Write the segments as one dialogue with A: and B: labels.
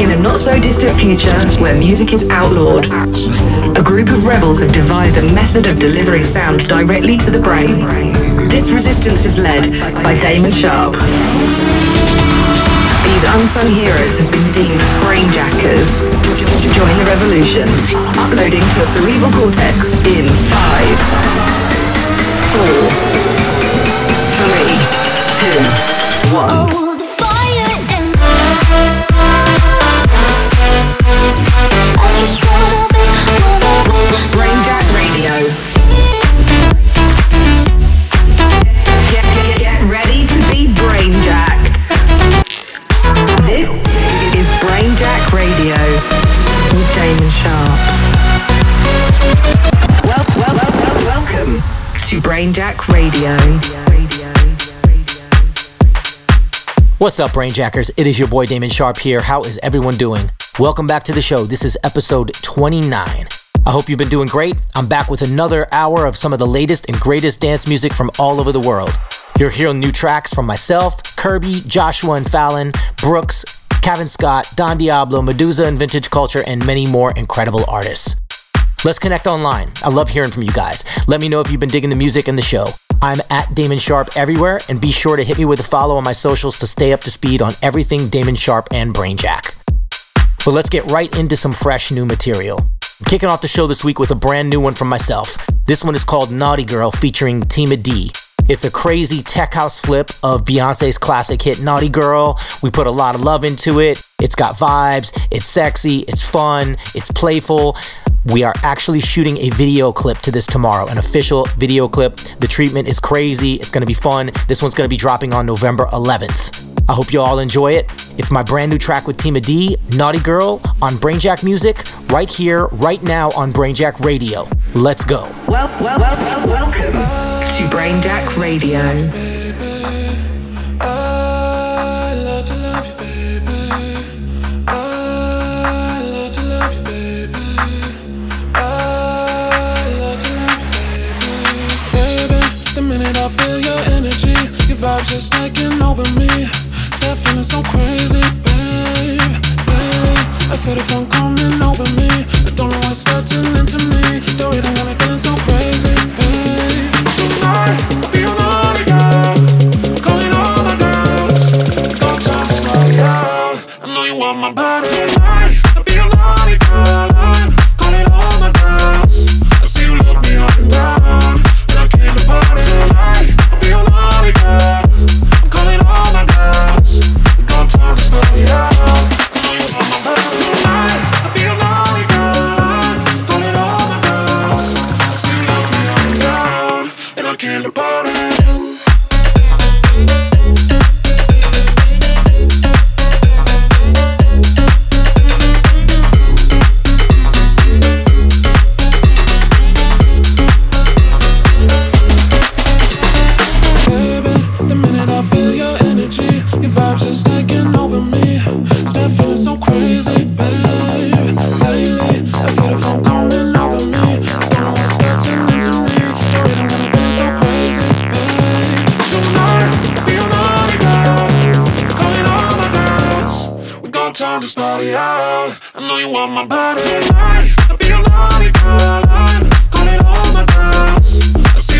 A: In a not so distant future where music is outlawed, a group of rebels have devised a method of delivering sound directly to the brain. This resistance is led by Damon Sharpe. These unsung heroes have been deemed brainjackers. Join the revolution, uploading to a cerebral cortex in five, four, three, two, one. Brainjack Radio. Get, get,
B: What's up, Brainjackers? It is your boy Damon Sharpe here. How is everyone doing? Welcome back to the show. This is episode 29. I hope you've been doing great. I'm back with another hour of some of the latest and greatest dance music from all over the world. You're hearing new tracks from myself, Curbi, Joshwa and Fallon, Brooks, Cavin Scott, Don Diablo, Meduza and Vintage Culture, and many more incredible artists. Let's connect online. I love hearing from you guys. Let me know if you've been digging the music and the show. I'm at Damon Sharpe everywhere, and be sure to hit me with a follow on my socials to stay up to speed on everything Damon Sharpe and Brainjack. But let's get right into some fresh new material. I'm kicking off the show this week with a brand new one from myself. This one is called Naughty Girl featuring Tima Dee. It's a crazy tech house flip of Beyonce's classic hit Naughty Girl. We put a lot of love into it. It's got vibes, it's sexy, it's fun, it's playful. We are actually shooting a video clip to this tomorrow, an official video clip. The treatment is crazy, it's gonna be fun. This one's gonna be dropping on November 11th. I hope you all enjoy it. It's my brand new track with Tima Dee, Naughty Girl, on Brainjack Music, right here, right now on Brainjack Radio. Let's go.
A: Well, well, well, welcome to Brainjack Radio.
C: Vibe just taking over me. Start feeling so crazy, babe. Baby, I feel the fun coming over me. I don't know what's getting into me. The rhythm got me feeling so crazy, babe. Tonight, I'll be your naughty girl. Calling all my girls. Don't tell me slow out. I know you want my body tonight. Turn this party out. I know you want my body tonight. Be a naughty girl, I'm calling all my girls.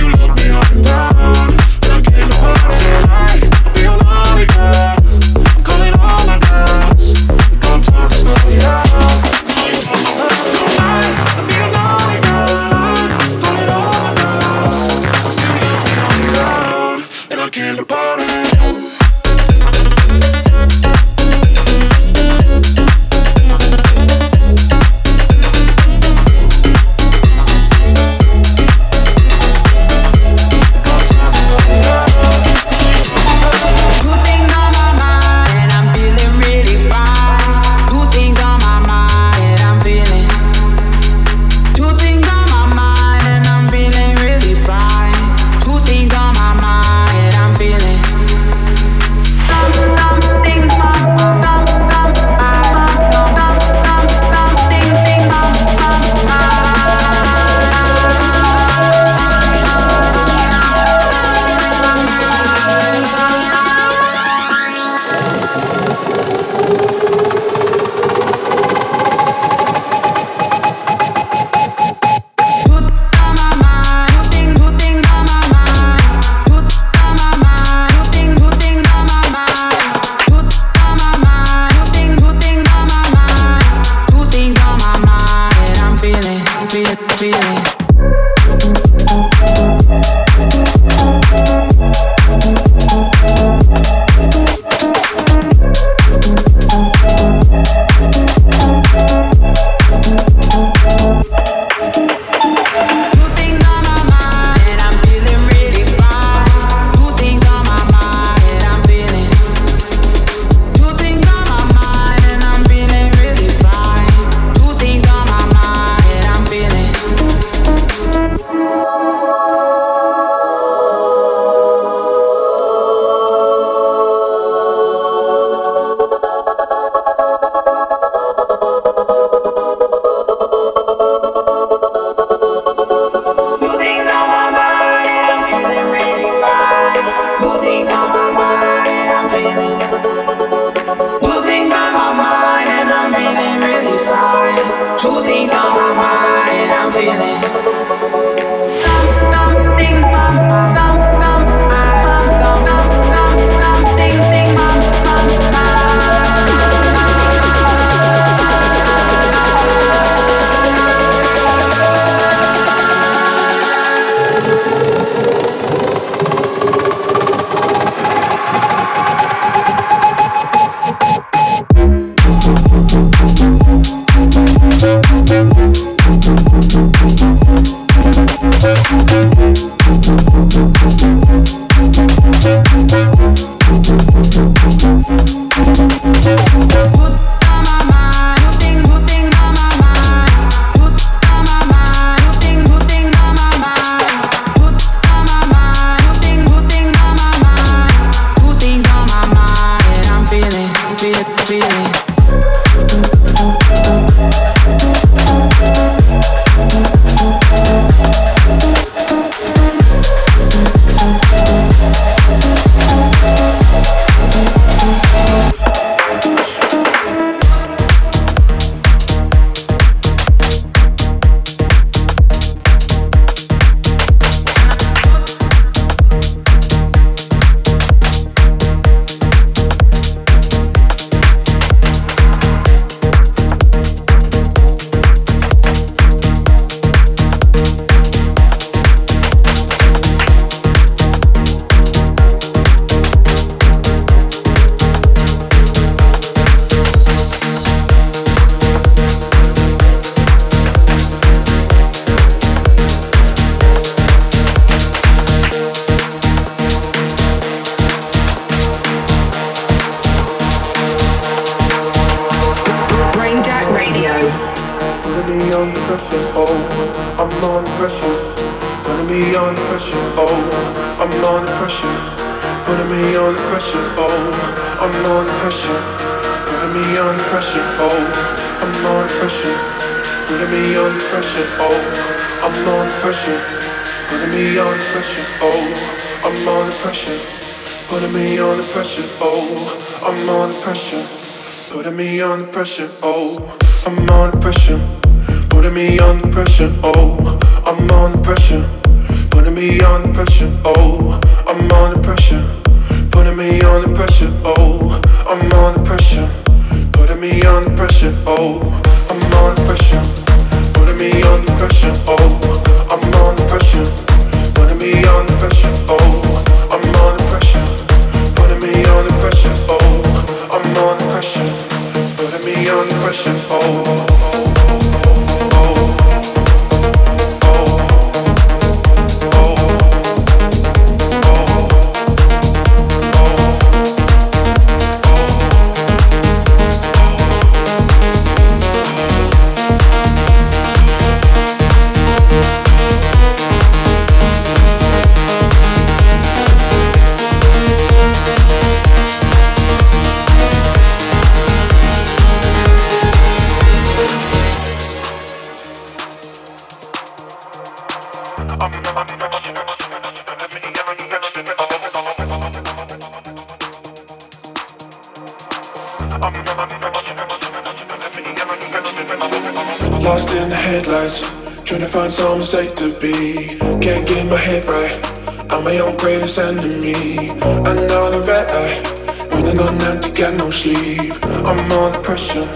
D: Greatest enemy. Another red eye, running on empty, got no sleep. I'm under pressure,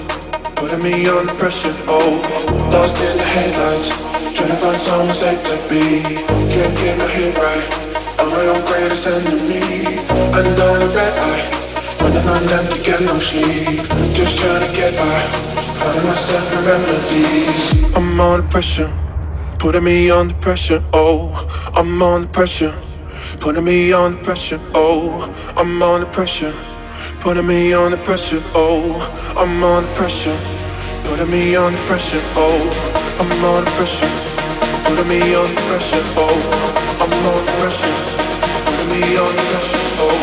D: putting me under pressure. Oh, lost in the headlights, trying to find some safe to be. Can't get my head right. I'm my own greatest enemy. Another red eye, running on empty, got no sleep. Just trying to get by. Finding myself in remedies. I'm under pressure, putting me under pressure. Oh, I'm under pressure, putting me under pressure. Oh, I'm under pressure, putting me under pressure. Oh, I'm under pressure, putting me under pressure. Oh, I'm under pressure, putting me under pressure. Oh, I'm under pressure, putting me under pressure. Oh,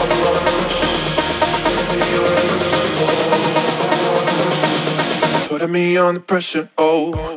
D: I'm under pressure, putting me me under pressure, oh.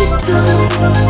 E: Yeah.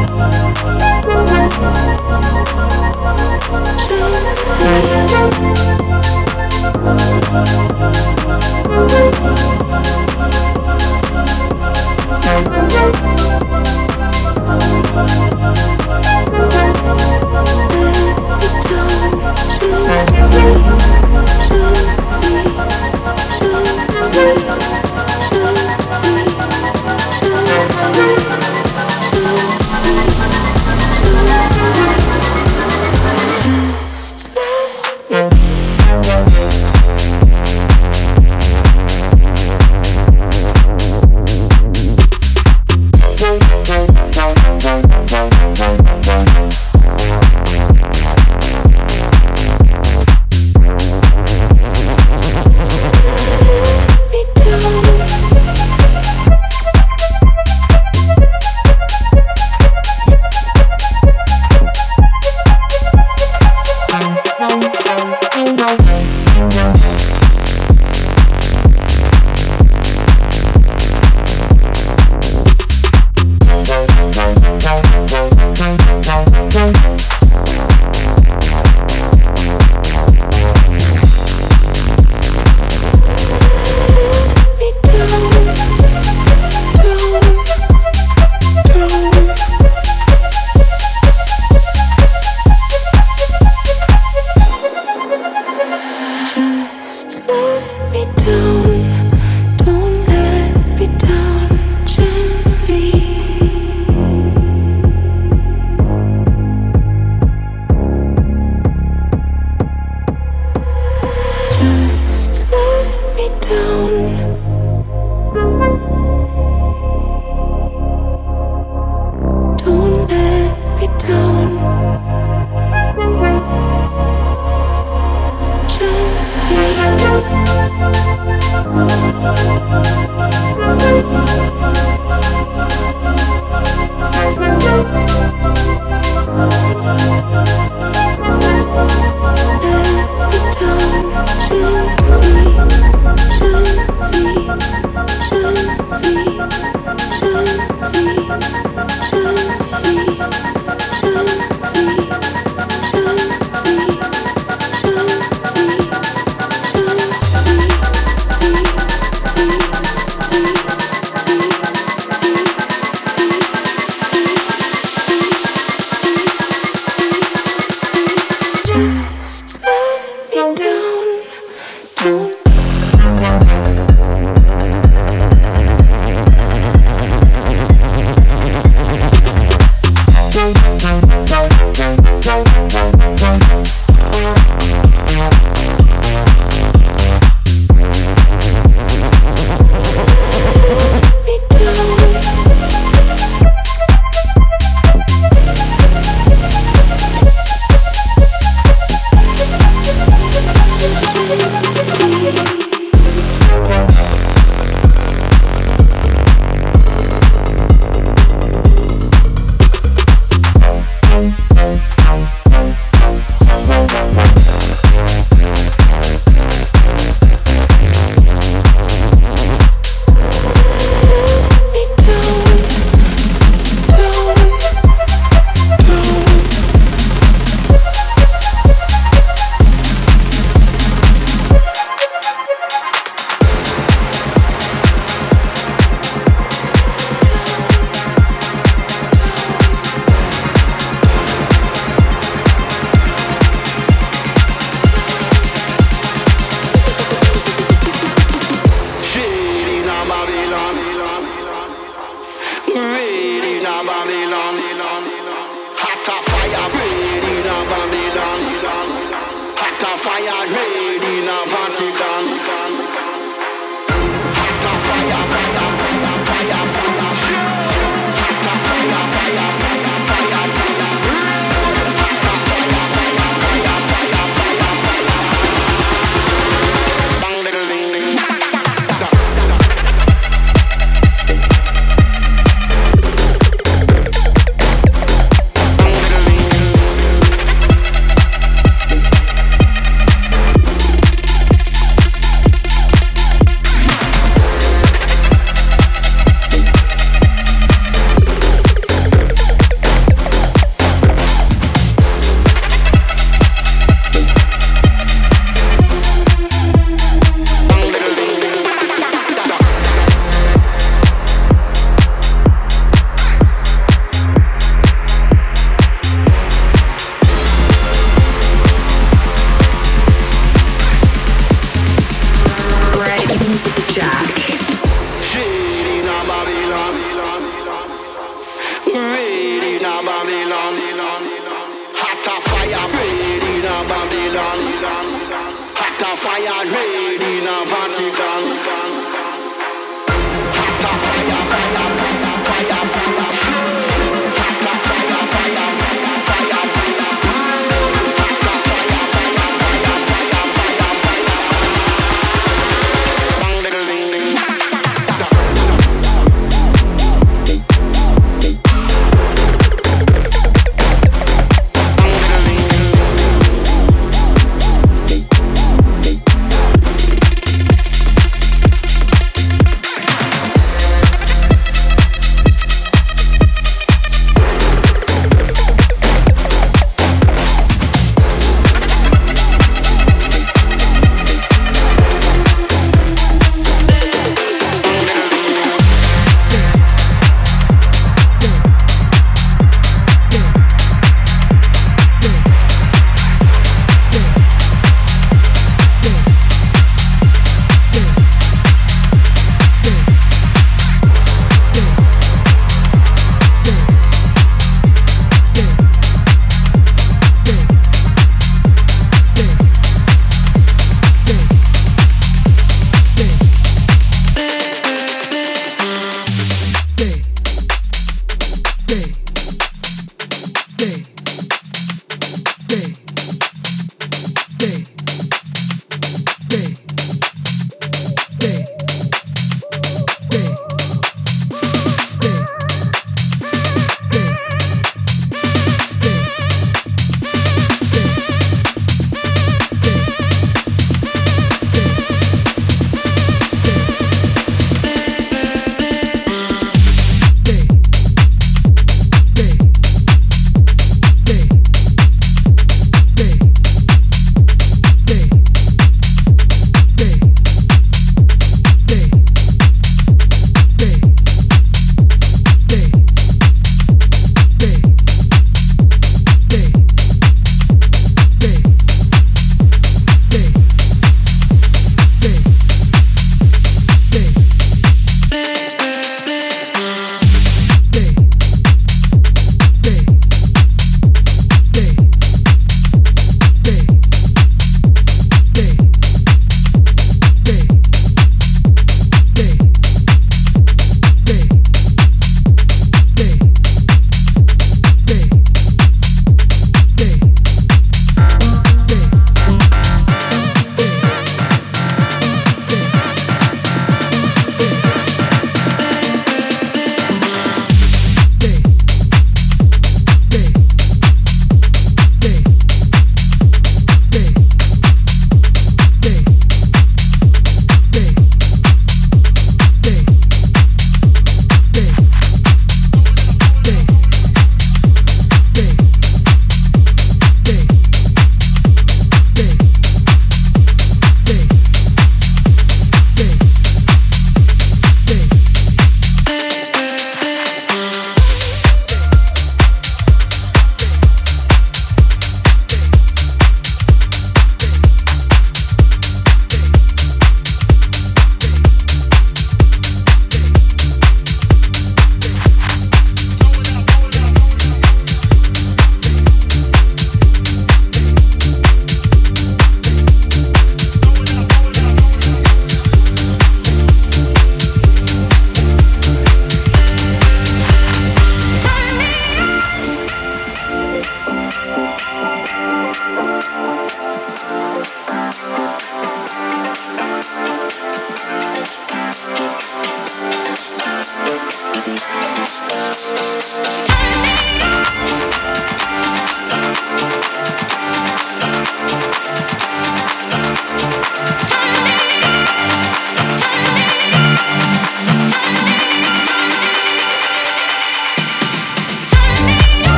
B: fire.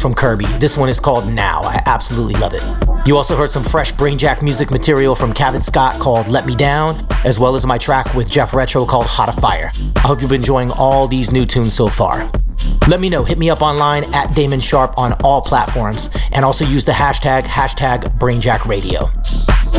B: From Curbi. This one is called Now. I absolutely love it. You also heard some fresh Brainjack music material from Cavin Scott called Let Me Down, as well as my track with Jeff Retro called Hotta Fire. I hope you've been enjoying all these new tunes so far. Let me know. Hit me up online at Damon Sharpe on all platforms and also use the hashtag, hashtag Brainjack Radio.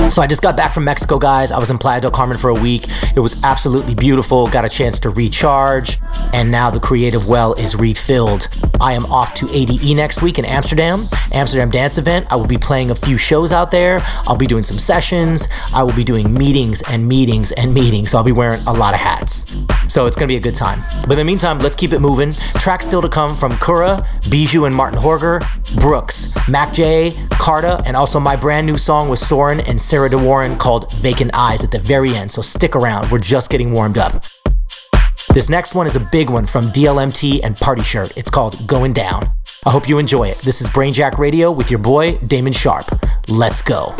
B: So I just got back from Mexico, guys. I was in Playa del Carmen for a week. It was absolutely beautiful. Got a chance to recharge, and now the creative well is refilled. I am off to ADE next week in Amsterdam, Amsterdam Dance Event. I will be playing a few shows out there. I'll be doing some sessions. I will be doing meetings and meetings and meetings. So I'll be wearing a lot of hats. So it's gonna be a good time. But in the meantime, let's keep it moving. Tracks still to come from Kura, Bijou and Marten Hørger, Brooks, MAKJ, Carta, and also my brand new song with Soren and Sarah De Warren called Vacant Eyes at the very end. So stick around. We're just getting warmed up. This next one is a big one from DLMT and Party Shirt. It's called Going Down. I hope you enjoy it. This is Brainjack Radio with your boy, Damon Sharpe. Let's go.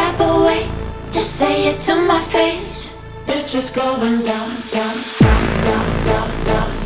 E: step away. Just say it to my face.
C: Bitch, is going down, down, down, down, down, down.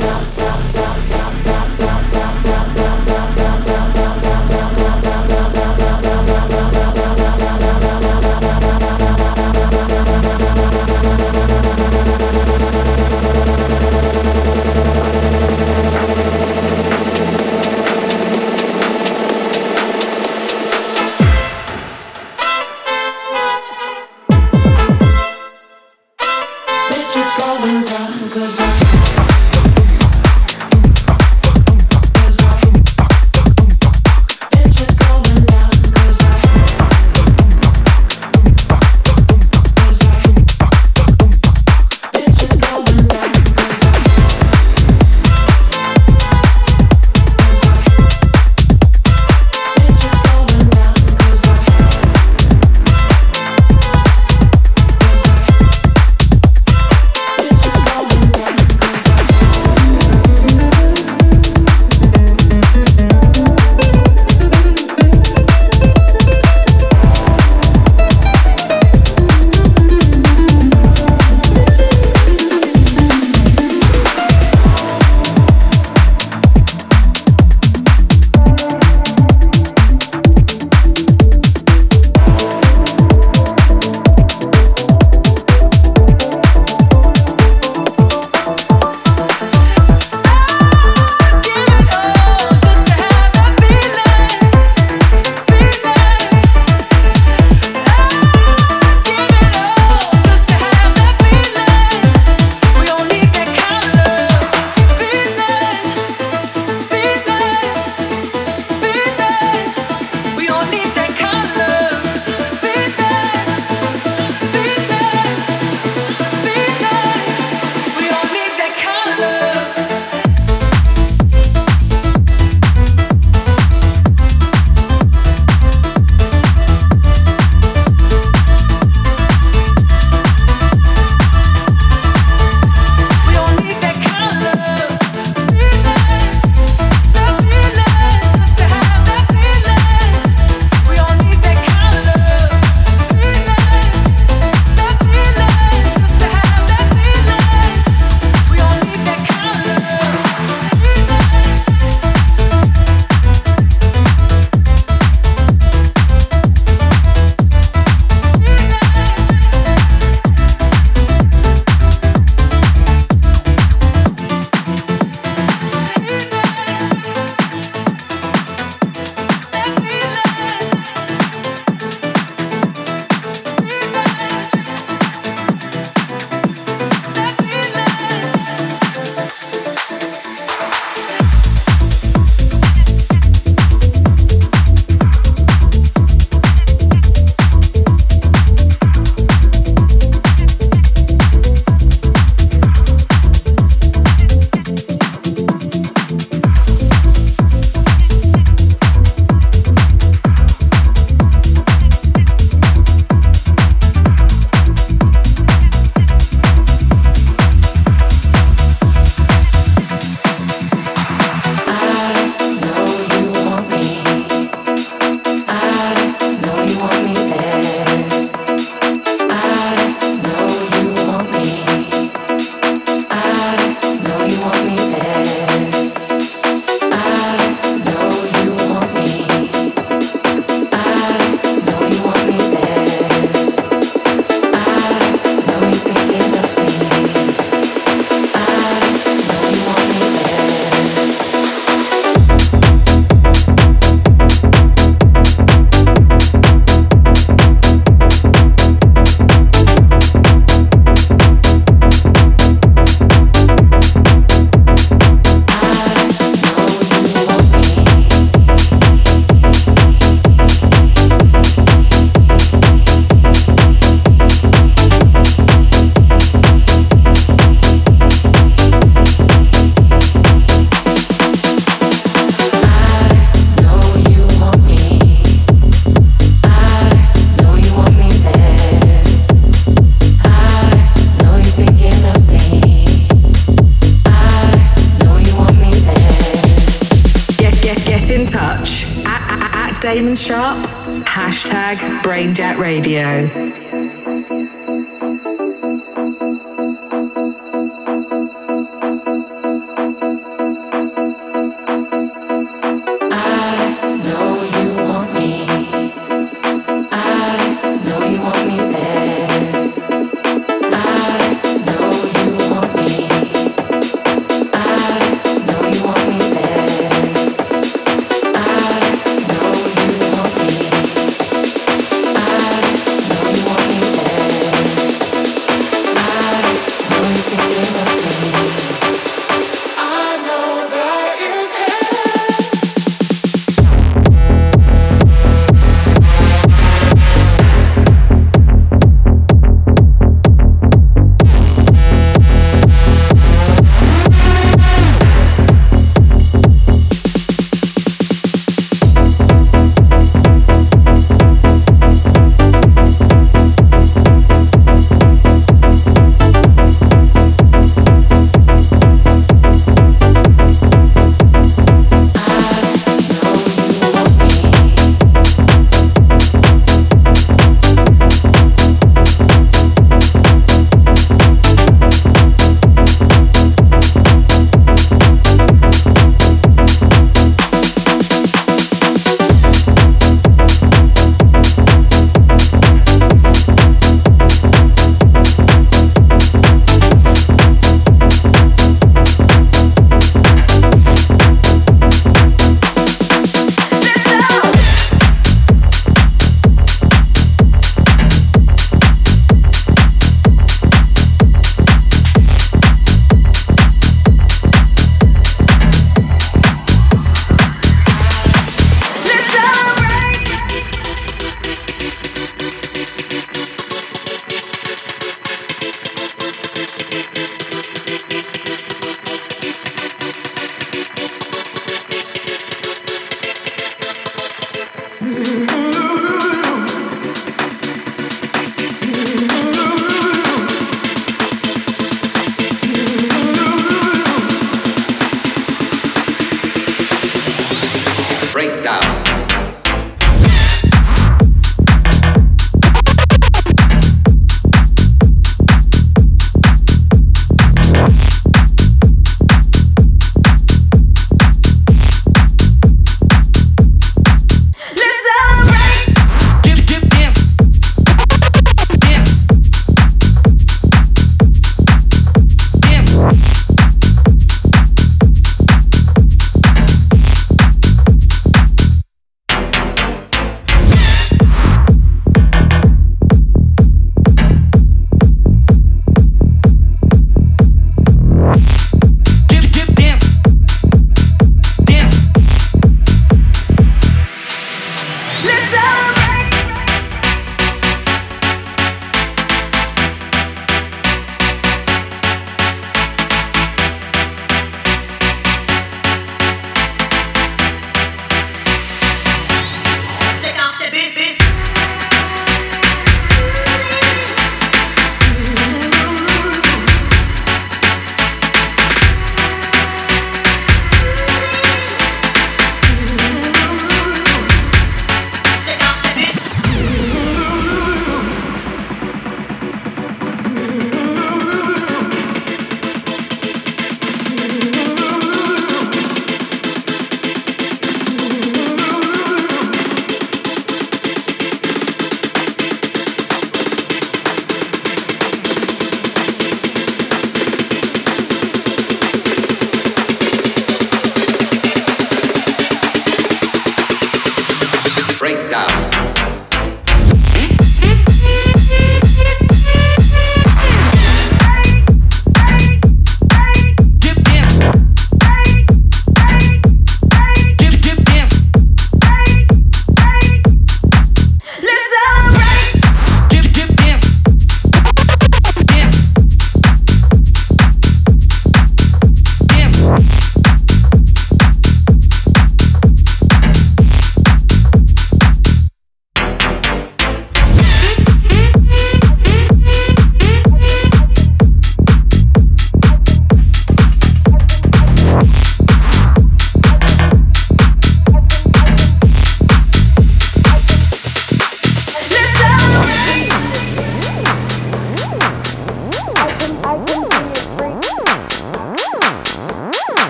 A: Radio.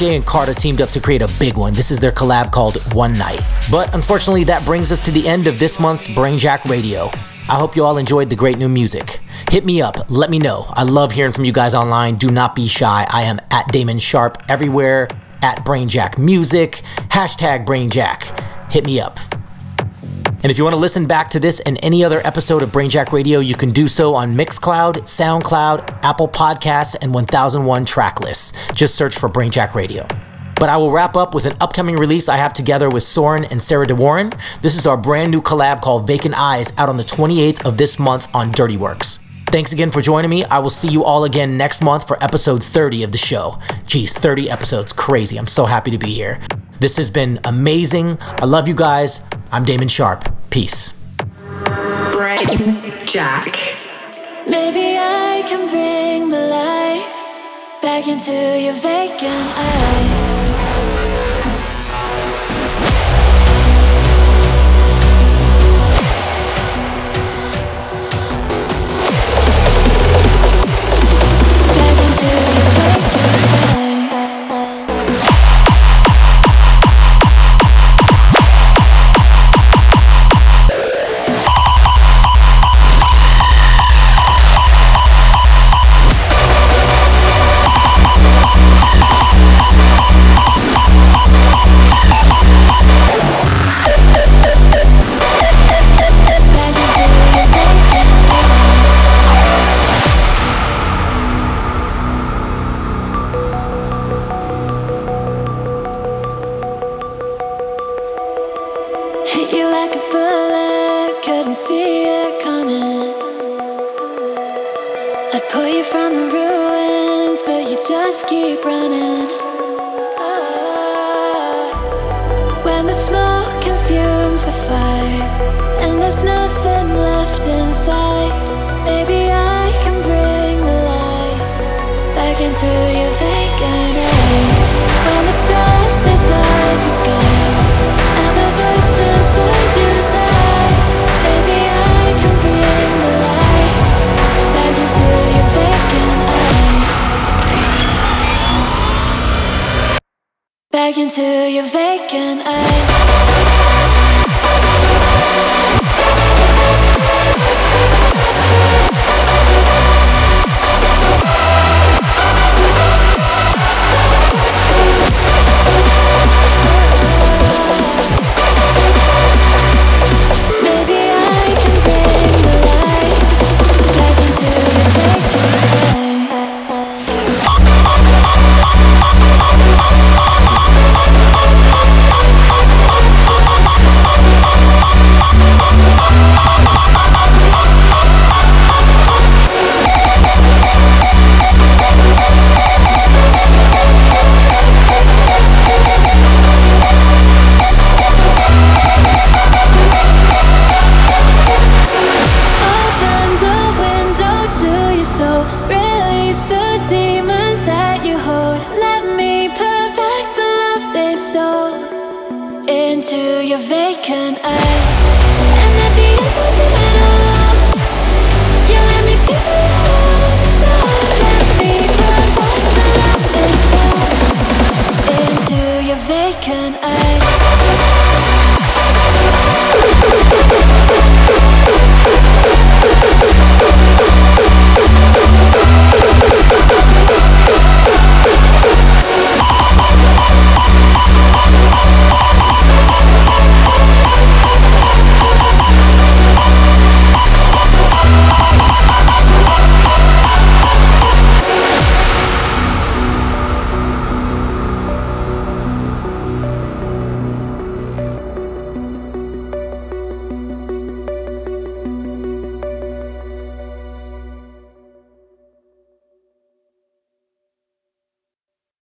B: MAKJ and Carta teamed up to create a big one. This is their collab called One Night. But unfortunately, that brings us to the end of this month's Brainjack Radio. I hope you all enjoyed the great new music. Hit me up, let me know. I love hearing from you guys online. Do not be shy. I am at Damon Sharpe everywhere, at Brainjack Music, hashtag Brainjack. Hit me up. And if you want to listen back to this and any other episode of Brainjack Radio, you can do so on Mixcloud, SoundCloud, Apple Podcasts, and 1001 track lists. Just search for Brainjack Radio. But I will wrap up with an upcoming release I have together with Soren and Sarah de Warren. This is our brand new collab called Vacant Eyes out on the 28th of this month on Dirty Works. Thanks again for joining me. I will see you all again next month for episode 30 of the show. Geez, 30 episodes. Crazy. I'm so happy to be here. This has been amazing. I love you guys. I'm Damon Sharpe. Peace.
A: Brainjack.
E: Maybe I can bring the life back into your vacant eyes.